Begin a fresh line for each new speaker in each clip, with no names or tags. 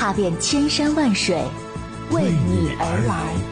踏遍千山万水，为你而来。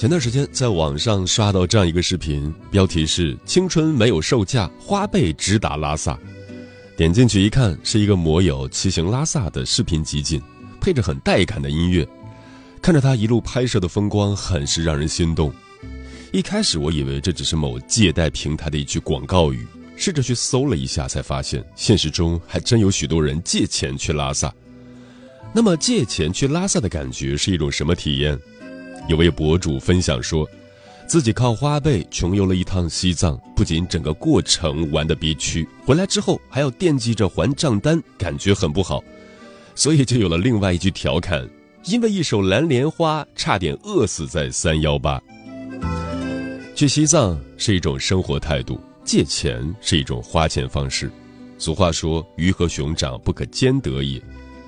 前段时间在网上刷到这样一个视频，标题是“青春没有售价，花呗直达拉萨”。点进去一看，是一个摩友骑行拉萨的视频集锦，配着很带感的音乐。看着他一路拍摄的风光，很是让人心动。一开始我以为这只是某借贷平台的一句广告语，试着去搜了一下，才发现现实中还真有许多人借钱去拉萨。那么借钱去拉萨的感觉是一种什么体验？有位博主分享说，自己靠花呗穷游了一趟西藏，不仅整个过程玩得憋屈，回来之后还要惦记着还账单，感觉很不好，所以就有了另外一句调侃：因为一首蓝莲花，差点饿死在三幺八。去西藏是一种生活态度，借钱是一种花钱方式。俗话说：鱼和熊掌不可兼得也。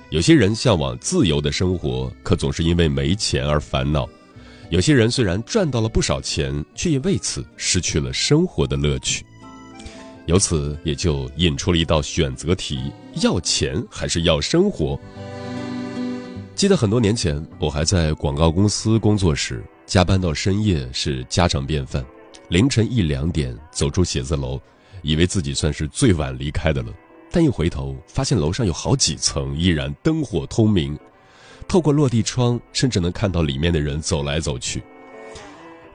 有些人向往自由的生活，可总是因为没钱而烦恼。有些人虽然赚到了不少钱，却也为此失去了生活的乐趣。由此也就引出了一道选择题：要钱还是要生活？记得很多年前，我还在广告公司工作时，加班到深夜是家常便饭。凌晨一两点走出写字楼，以为自己算是最晚离开的了，但一回头发现楼上有好几层依然灯火通明。透过落地窗，甚至能看到里面的人走来走去。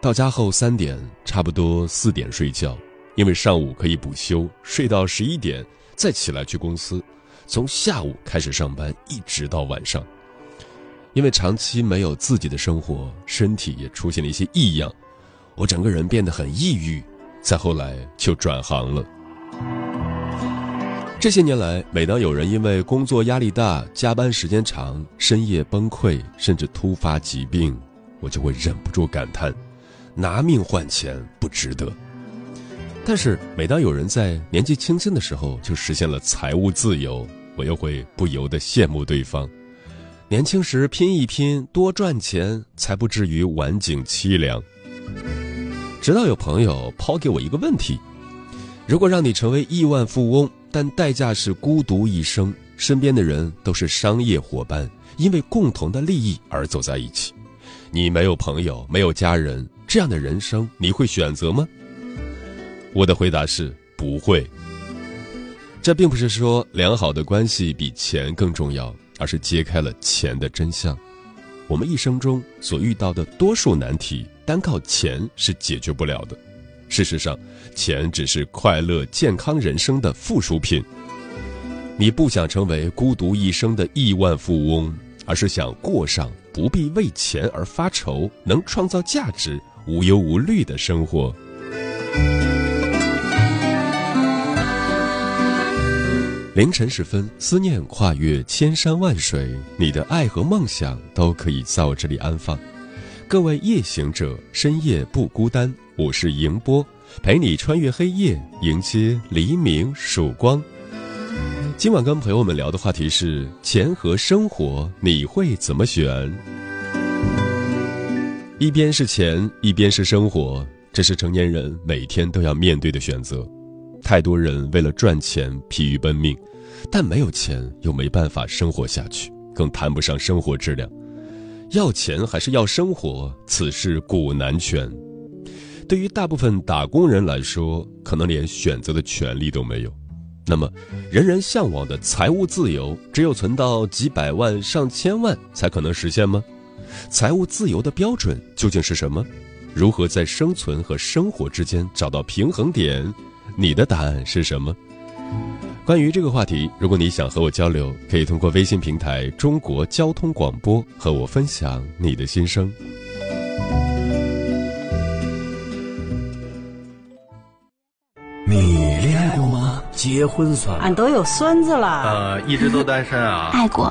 到家后三点，差不多四点睡觉，因为上午可以补休，睡到十一点再起来去公司，从下午开始上班，一直到晚上。因为长期没有自己的生活，身体也出现了一些异样，我整个人变得很抑郁。再后来就转行了。这些年来，每当有人因为工作压力大、加班时间长、深夜崩溃，甚至突发疾病，我就会忍不住感叹：拿命换钱不值得。但是，每当有人在年纪轻轻的时候就实现了财务自由，我又会不由得羡慕对方。年轻时拼一拼，多赚钱，才不至于晚景凄凉。直到有朋友抛给我一个问题：如果让你成为亿万富翁，但代价是孤独一生，身边的人都是商业伙伴，因为共同的利益而走在一起。你没有朋友，没有家人，这样的人生你会选择吗？我的回答是不会。这并不是说良好的关系比钱更重要，而是揭开了钱的真相。我们一生中所遇到的多数难题，单靠钱是解决不了的。事实上，钱只是快乐健康人生的附属品。你不想成为孤独一生的亿万富翁，而是想过上不必为钱而发愁、能创造价值、无忧无虑的生活。凌晨时分，思念跨越千山万水，你的爱和梦想都可以在我这里安放。各位夜行者，深夜不孤单。我是迎波，陪你穿越黑夜，迎接黎明曙光。今晚跟朋友们聊的话题是钱和生活，你会怎么选？一边是钱，一边是生活，这是成年人每天都要面对的选择。太多人为了赚钱疲于奔命，但没有钱又没办法生活下去，更谈不上生活质量。要钱还是要生活，此事古难全。对于大部分打工人来说，可能连选择的权利都没有。那么，人人向往的财务自由，只有存到几百万、上千万才可能实现吗？财务自由的标准究竟是什么？如何在生存和生活之间找到平衡点？你的答案是什么？关于这个话题，如果你想和我交流，可以通过微信平台“中国交通广播”和我分享你的心声。
你恋爱过吗？
结婚算
俺都有孙子了。
呃，一直都单身啊。
爱过。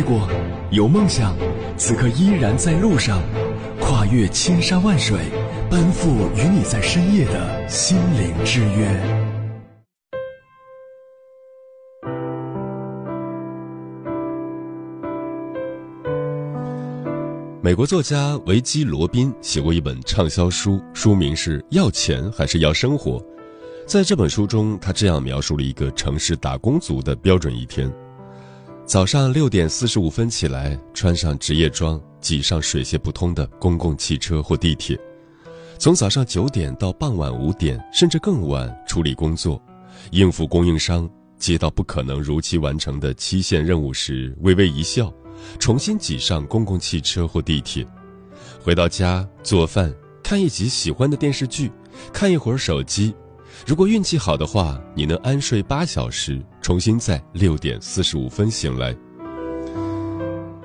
爱过，有梦想，此刻依然在路上，跨越千山万水，奔赴与你在深夜的心灵之约。
美国作家维基·罗宾写过一本畅销书，书名是《要钱还是要生活》。在这本书中，他这样描述了一个城市打工族的标准一天。早上六点四十五分起来，穿上职业装，挤上水泄不通的公共汽车或地铁，从早上九点到傍晚五点，甚至更晚处理工作，应付供应商，接到不可能如期完成的期限任务时，微微一笑，重新挤上公共汽车或地铁，回到家做饭，看一集喜欢的电视剧，看一会儿手机。如果运气好的话，你能安睡八小时，重新在六点四十五分醒来。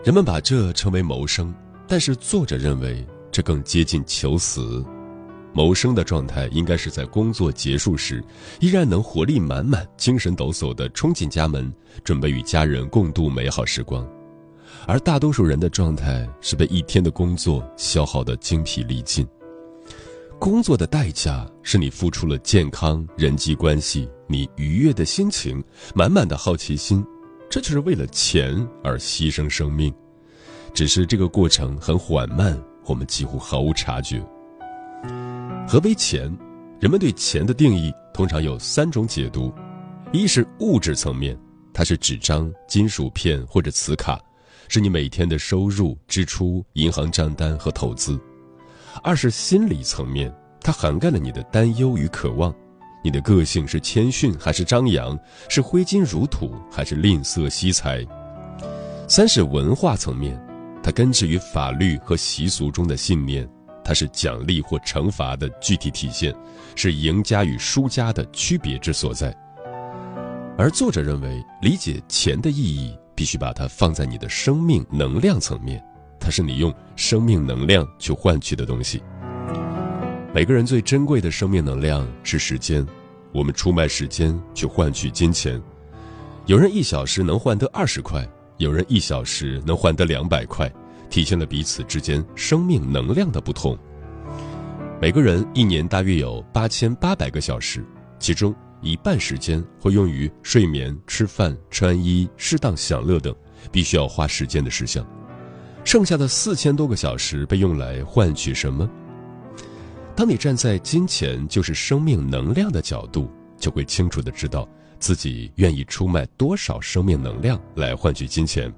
人们把这称为谋生，但是作者认为这更接近求死。谋生的状态应该是在工作结束时，依然能活力满满、精神抖擞地冲进家门，准备与家人共度美好时光。而大多数人的状态是被一天的工作消耗得精疲力尽。工作的代价是你付出了健康、人际关系、你愉悦的心情、满满的好奇心，这就是为了钱而牺牲生命。只是这个过程很缓慢，我们几乎毫无察觉。何为钱？人们对钱的定义通常有三种解读：一是物质层面，它是纸张、金属片或者磁卡，是你每天的收入、支出、银行账单和投资。二是心理层面，它涵盖了你的担忧与渴望，你的个性是谦逊还是张扬，是挥金如土还是吝啬惜财。三是文化层面，它根植于法律和习俗中的信念，它是奖励或惩罚的具体体现，是赢家与输家的区别之所在。而作者认为，理解钱的意义，必须把它放在你的生命能量层面。它是你用生命能量去换取的东西。每个人最珍贵的生命能量是时间，我们出卖时间去换取金钱。有人一小时能换得二十块，有人一小时能换得两百块，体现了彼此之间生命能量的不同。每个人一年大约有八千八百个小时，其中一半时间会用于睡眠、吃饭、穿衣、适当享乐等必须要花时间的事项。剩下的四千多个小时被用来换取什么？当你站在金钱就是生命能量的角度，就会清楚的知道自己愿意出卖多少生命能量来换取金钱。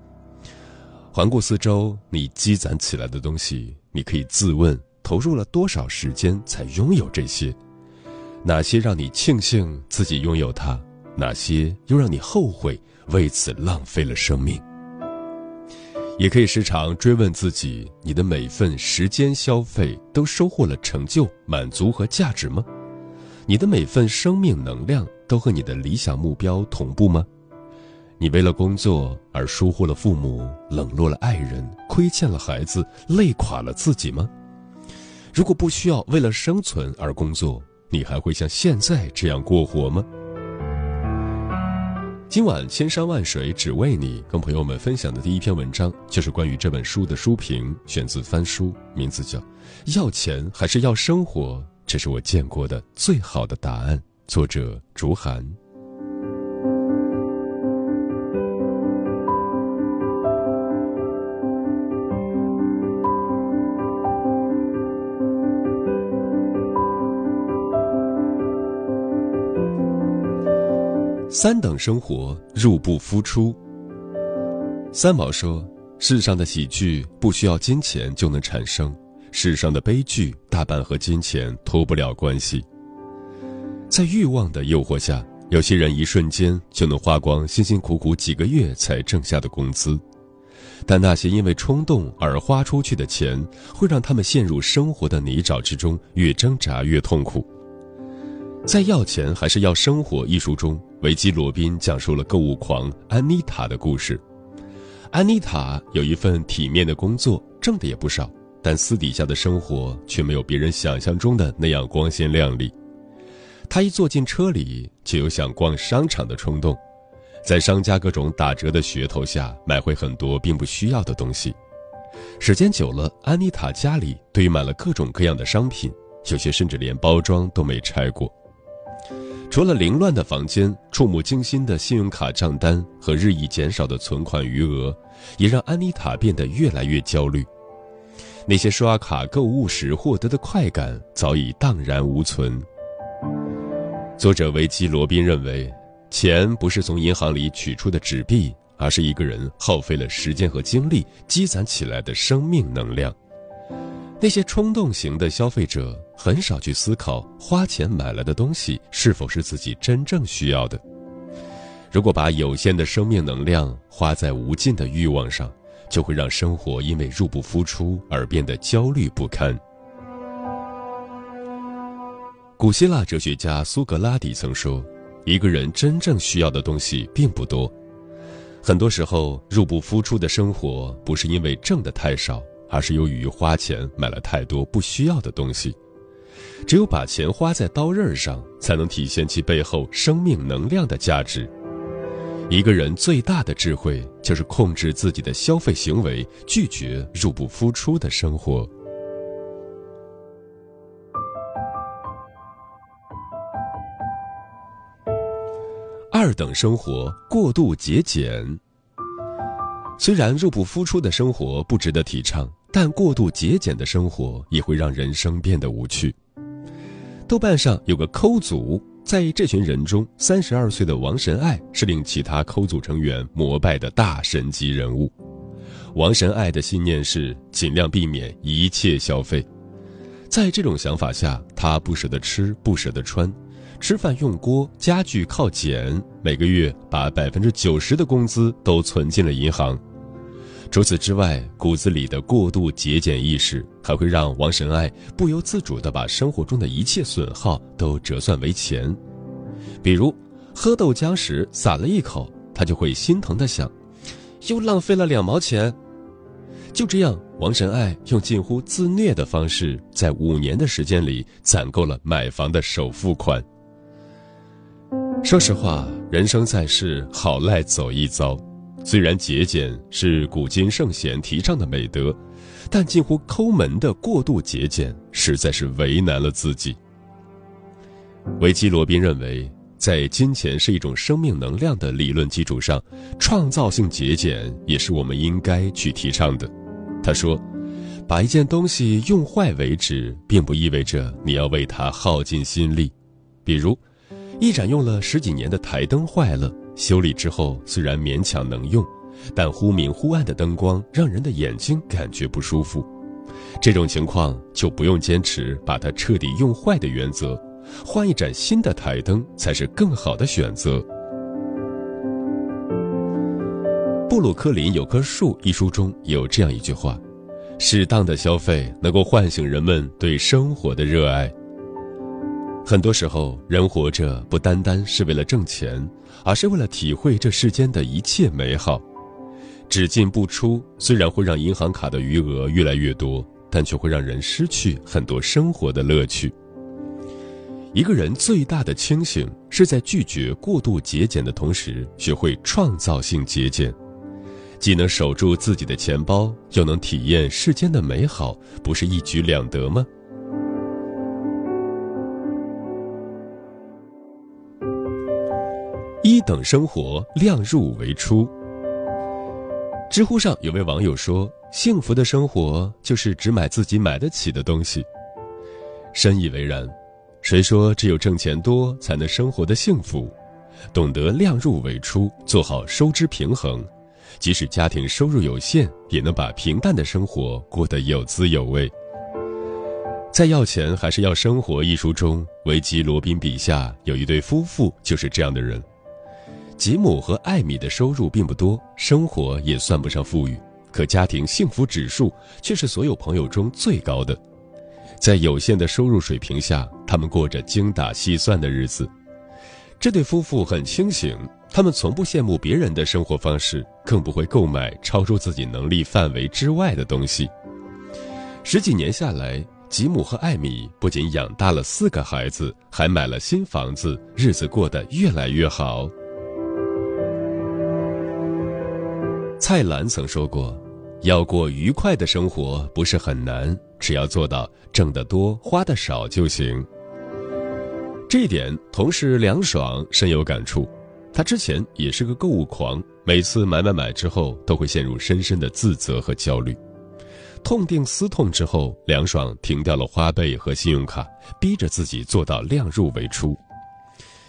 环顾四周，你积攒起来的东西，你可以自问：投入了多少时间才拥有这些？哪些让你庆幸自己拥有它？哪些又让你后悔为此浪费了生命？也可以时常追问自己：你的每份时间消费都收获了成就、满足和价值吗？你的每份生命能量都和你的理想目标同步吗？你为了工作而疏忽了父母、冷落了爱人、亏欠了孩子、累垮了自己吗？如果不需要为了生存而工作，你还会像现在这样过活吗？今晚千山万水只为你，跟朋友们分享的第一篇文章就是关于这本书的书评，选自翻书，名字叫《要钱还是要生活》，这是我见过的最好的答案。作者：竹涵。三等生活，入不敷出。三毛说：“世上的喜剧不需要金钱就能产生，世上的悲剧大半和金钱脱不了关系。”在欲望的诱惑下，有些人一瞬间就能花光辛辛苦苦几个月才挣下的工资，但那些因为冲动而花出去的钱，会让他们陷入生活的泥沼之中，越挣扎越痛苦。在《要钱还是要生活》一书中，维基·罗宾讲述了购物狂安妮塔的故事。安妮塔有一份体面的工作，挣的也不少，但私底下的生活却没有别人想象中的那样光鲜亮丽。她一坐进车里，就有想逛商场的冲动，在商家各种打折的噱头下，买回很多并不需要的东西。时间久了，安妮塔家里堆满了各种各样的商品，有些甚至连包装都没拆过。除了凌乱的房间、触目惊心的信用卡账单和日益减少的存款余额，也让安妮塔变得越来越焦虑。那些刷卡购物时获得的快感早已荡然无存。作者维基·罗宾认为，钱不是从银行里取出的纸币，而是一个人耗费了时间和精力积攒起来的生命能量。那些冲动型的消费者很少去思考花钱买来的东西是否是自己真正需要的。如果把有限的生命能量花在无尽的欲望上，就会让生活因为入不敷出而变得焦虑不堪。古希腊哲学家苏格拉底曾说：“一个人真正需要的东西并不多，很多时候入不敷出的生活不是因为挣得太少。”而是由于花钱买了太多不需要的东西，只有把钱花在刀刃上，才能体现其背后生命能量的价值。一个人最大的智慧，就是控制自己的消费行为，拒绝入不敷出的生活。二等生活，过度节俭。虽然入不敷出的生活不值得提倡，但过度节俭的生活也会让人生变得无趣。豆瓣上有个抠组，在这群人中，三十二岁的王神爱是令其他抠组成员膜拜的大神级人物。王神爱的信念是尽量避免一切消费，在这种想法下，他不舍得吃，不舍得穿。吃饭用锅，家具靠捡，每个月把百分之九十的工资都存进了银行。除此之外，骨子里的过度节俭意识还会让王神爱不由自主地把生活中的一切损耗都折算为钱。比如，喝豆浆时洒了一口，他就会心疼地想，又浪费了两毛钱。就这样，王神爱用近乎自虐的方式，在五年的时间里攒够了买房的首付款。说实话，人生在世，好赖走一遭。虽然节俭是古今圣贤提倡的美德，但近乎抠门的过度节俭，实在是为难了自己。维基·罗宾认为，在金钱是一种生命能量的理论基础上，创造性节俭也是我们应该去提倡的。他说：“把一件东西用坏为止，并不意味着你要为它耗尽心力。比如。”一盏用了十几年的台灯坏了，修理之后虽然勉强能用，但忽明忽暗的灯光让人的眼睛感觉不舒服。这种情况就不用坚持把它彻底用坏的原则，换一盏新的台灯才是更好的选择。布鲁克林有棵树一书中有这样一句话：适当的消费能够唤醒人们对生活的热爱。很多时候，人活着不单单是为了挣钱，而是为了体会这世间的一切美好。只进不出虽然会让银行卡的余额越来越多，但却会让人失去很多生活的乐趣。一个人最大的清醒，是在拒绝过度节俭的同时，学会创造性节俭，既能守住自己的钱包，又能体验世间的美好，不是一举两得吗？一等生活，量入为出。知乎上有位网友说：“幸福的生活就是只买自己买得起的东西。”深以为然。谁说只有挣钱多才能生活的幸福？懂得量入为出，做好收支平衡，即使家庭收入有限，也能把平淡的生活过得有滋有味。在《要钱还是要生活》一书中，维基·罗宾笔下有一对夫妇就是这样的人。吉姆和艾米的收入并不多，生活也算不上富裕，可家庭幸福指数却是所有朋友中最高的。在有限的收入水平下，他们过着精打细算的日子。这对夫妇很清醒，他们从不羡慕别人的生活方式，更不会购买超出自己能力范围之外的东西。十几年下来，吉姆和艾米不仅养大了四个孩子，还买了新房子，日子过得越来越好。蔡澜曾说过：“要过愉快的生活不是很难，只要做到挣得多、花得少就行。”这一点，同事梁爽深有感触。他之前也是个购物狂，每次买买买之后，都会陷入深深的自责和焦虑。痛定思痛之后，梁爽停掉了花呗和信用卡，逼着自己做到量入为出。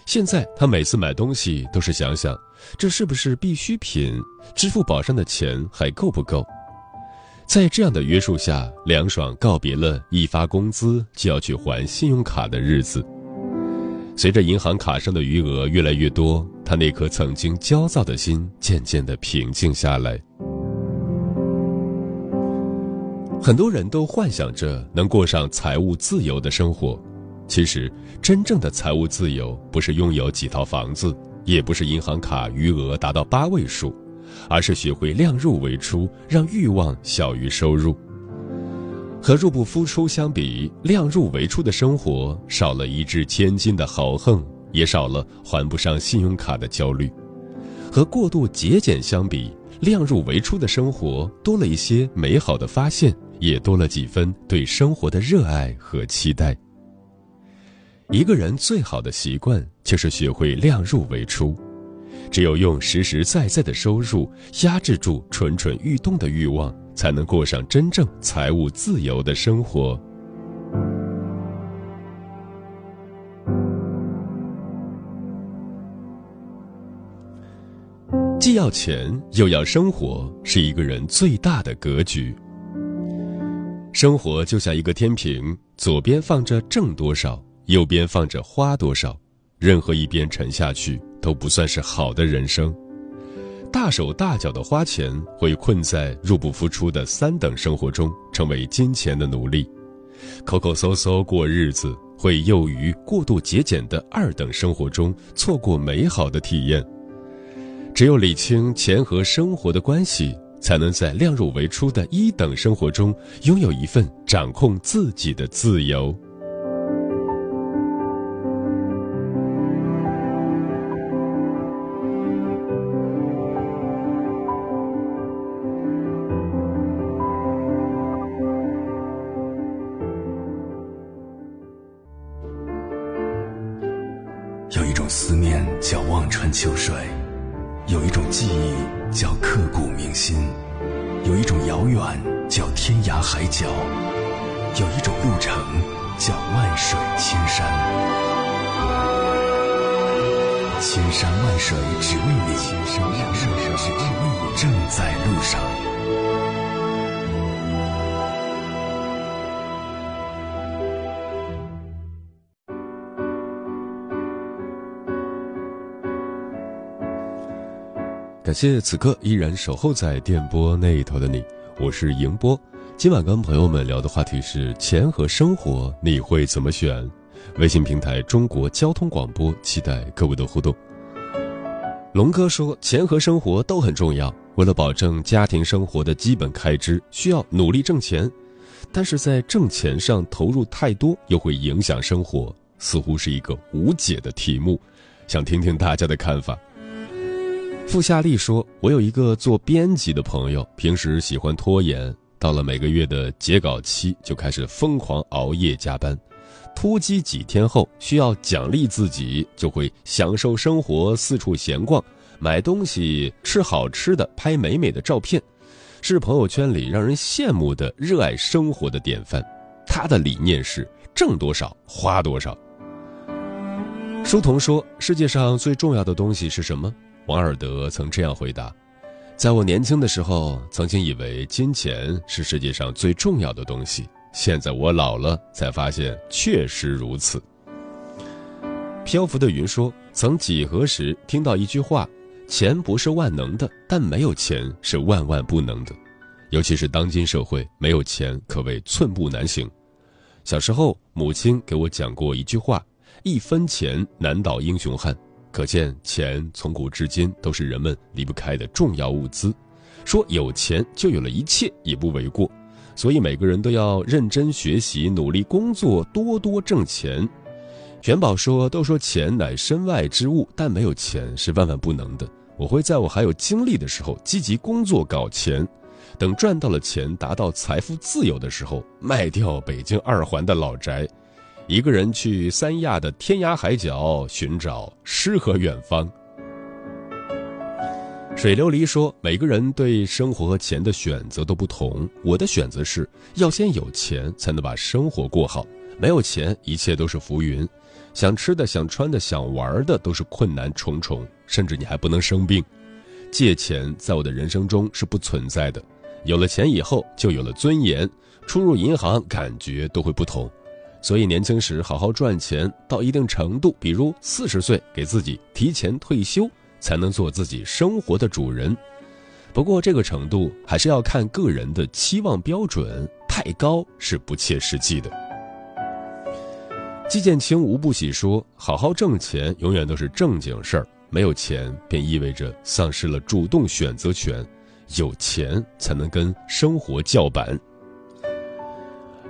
现在他每次买东西都是想想。这是不是必需品？支付宝上的钱还够不够？在这样的约束下，梁爽告别了一发工资就要去还信用卡的日子。随着银行卡上的余额越来越多，他那颗曾经焦躁的心渐渐的平静下来。很多人都幻想着能过上财务自由的生活，其实真正的财务自由不是拥有几套房子。也不是银行卡余额达到八位数，而是学会量入为出，让欲望小于收入。和入不敷出相比，量入为出的生活少了一掷千金的豪横，也少了还不上信用卡的焦虑；和过度节俭相比，量入为出的生活多了一些美好的发现，也多了几分对生活的热爱和期待。一个人最好的习惯就是学会量入为出，只有用实实在在的收入压制住蠢蠢欲动的欲望，才能过上真正财务自由的生活。既要钱又要生活，是一个人最大的格局。生活就像一个天平，左边放着挣多少。右边放着花多少，任何一边沉下去都不算是好的人生。大手大脚的花钱会困在入不敷出的三等生活中，成为金钱的奴隶；抠抠搜搜过日子会囿于过度节俭的二等生活中，错过美好的体验。只有理清钱和生活的关系，才能在量入为出的一等生活中，拥有一份掌控自己的自由。
思念叫望穿秋水，有一种记忆叫刻骨铭心，有一种遥远叫天涯海角，有一种路程叫万水千山。千山万水只为你，千山万水只为你，正在路上。
谢谢此刻依然守候在电波那一头的你，我是迎波。今晚跟朋友们聊的话题是钱和生活，你会怎么选？微信平台中国交通广播，期待各位的互动。龙哥说，钱和生活都很重要，为了保证家庭生活的基本开支，需要努力挣钱，但是在挣钱上投入太多，又会影响生活，似乎是一个无解的题目，想听听大家的看法。傅夏丽说：“我有一个做编辑的朋友，平时喜欢拖延，到了每个月的截稿期就开始疯狂熬夜加班。突击几天后，需要奖励自己，就会享受生活，四处闲逛，买东西，吃好吃的，拍美美的照片，是朋友圈里让人羡慕的热爱生活的典范。他的理念是挣多少花多少。”书童说：“世界上最重要的东西是什么？”王尔德曾这样回答：“在我年轻的时候，曾经以为金钱是世界上最重要的东西。现在我老了，才发现确实如此。”漂浮的云说：“曾几何时听到一句话，钱不是万能的，但没有钱是万万不能的。尤其是当今社会，没有钱可谓寸步难行。”小时候，母亲给我讲过一句话。一分钱难倒英雄汉，可见钱从古至今都是人们离不开的重要物资。说有钱就有了一切也不为过，所以每个人都要认真学习，努力工作，多多挣钱。元宝说：“都说钱乃身外之物，但没有钱是万万不能的。我会在我还有精力的时候积极工作搞钱，等赚到了钱，达到财富自由的时候，卖掉北京二环的老宅。”一个人去三亚的天涯海角寻找诗和远方。水琉璃说：“每个人对生活和钱的选择都不同。我的选择是要先有钱，才能把生活过好。没有钱，一切都是浮云。想吃的、想穿的、想玩的，都是困难重重，甚至你还不能生病。借钱在我的人生中是不存在的。有了钱以后，就有了尊严。出入银行，感觉都会不同。”所以，年轻时好好赚钱，到一定程度，比如四十岁给自己提前退休，才能做自己生活的主人。不过，这个程度还是要看个人的期望标准，太高是不切实际的。季建清无不喜说：“好好挣钱，永远都是正经事儿；没有钱，便意味着丧失了主动选择权。有钱才能跟生活叫板。”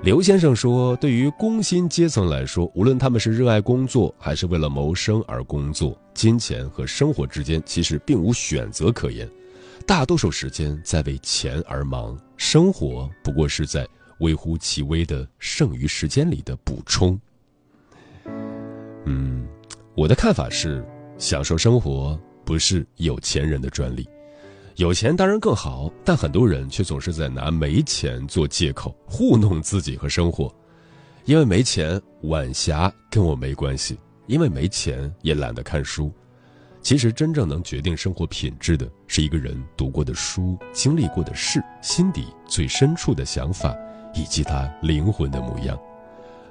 刘先生说：“对于工薪阶层来说，无论他们是热爱工作还是为了谋生而工作，金钱和生活之间其实并无选择可言。大多数时间在为钱而忙，生活不过是在微乎其微的剩余时间里的补充。”嗯，我的看法是，享受生活不是有钱人的专利。有钱当然更好，但很多人却总是在拿没钱做借口糊弄自己和生活。因为没钱，晚霞跟我没关系；因为没钱，也懒得看书。其实，真正能决定生活品质的，是一个人读过的书、经历过的事、心底最深处的想法，以及他灵魂的模样。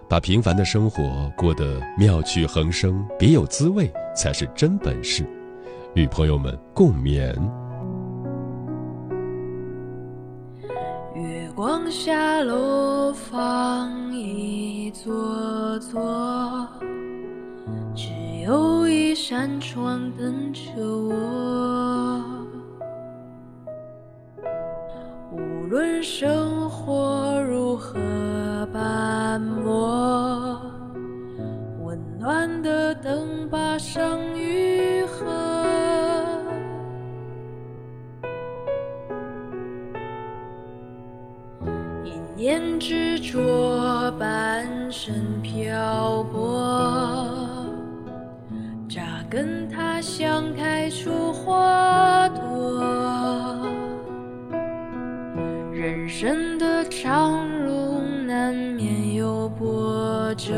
把平凡的生活过得妙趣横生、别有滋味，才是真本事。与朋友们共勉。
下楼房一座座，只有一扇窗等着我。无论生活如何斑驳，温暖的灯把伤愈着，半生漂泊，扎根他乡，开出花朵。人生的长路，难免有波折。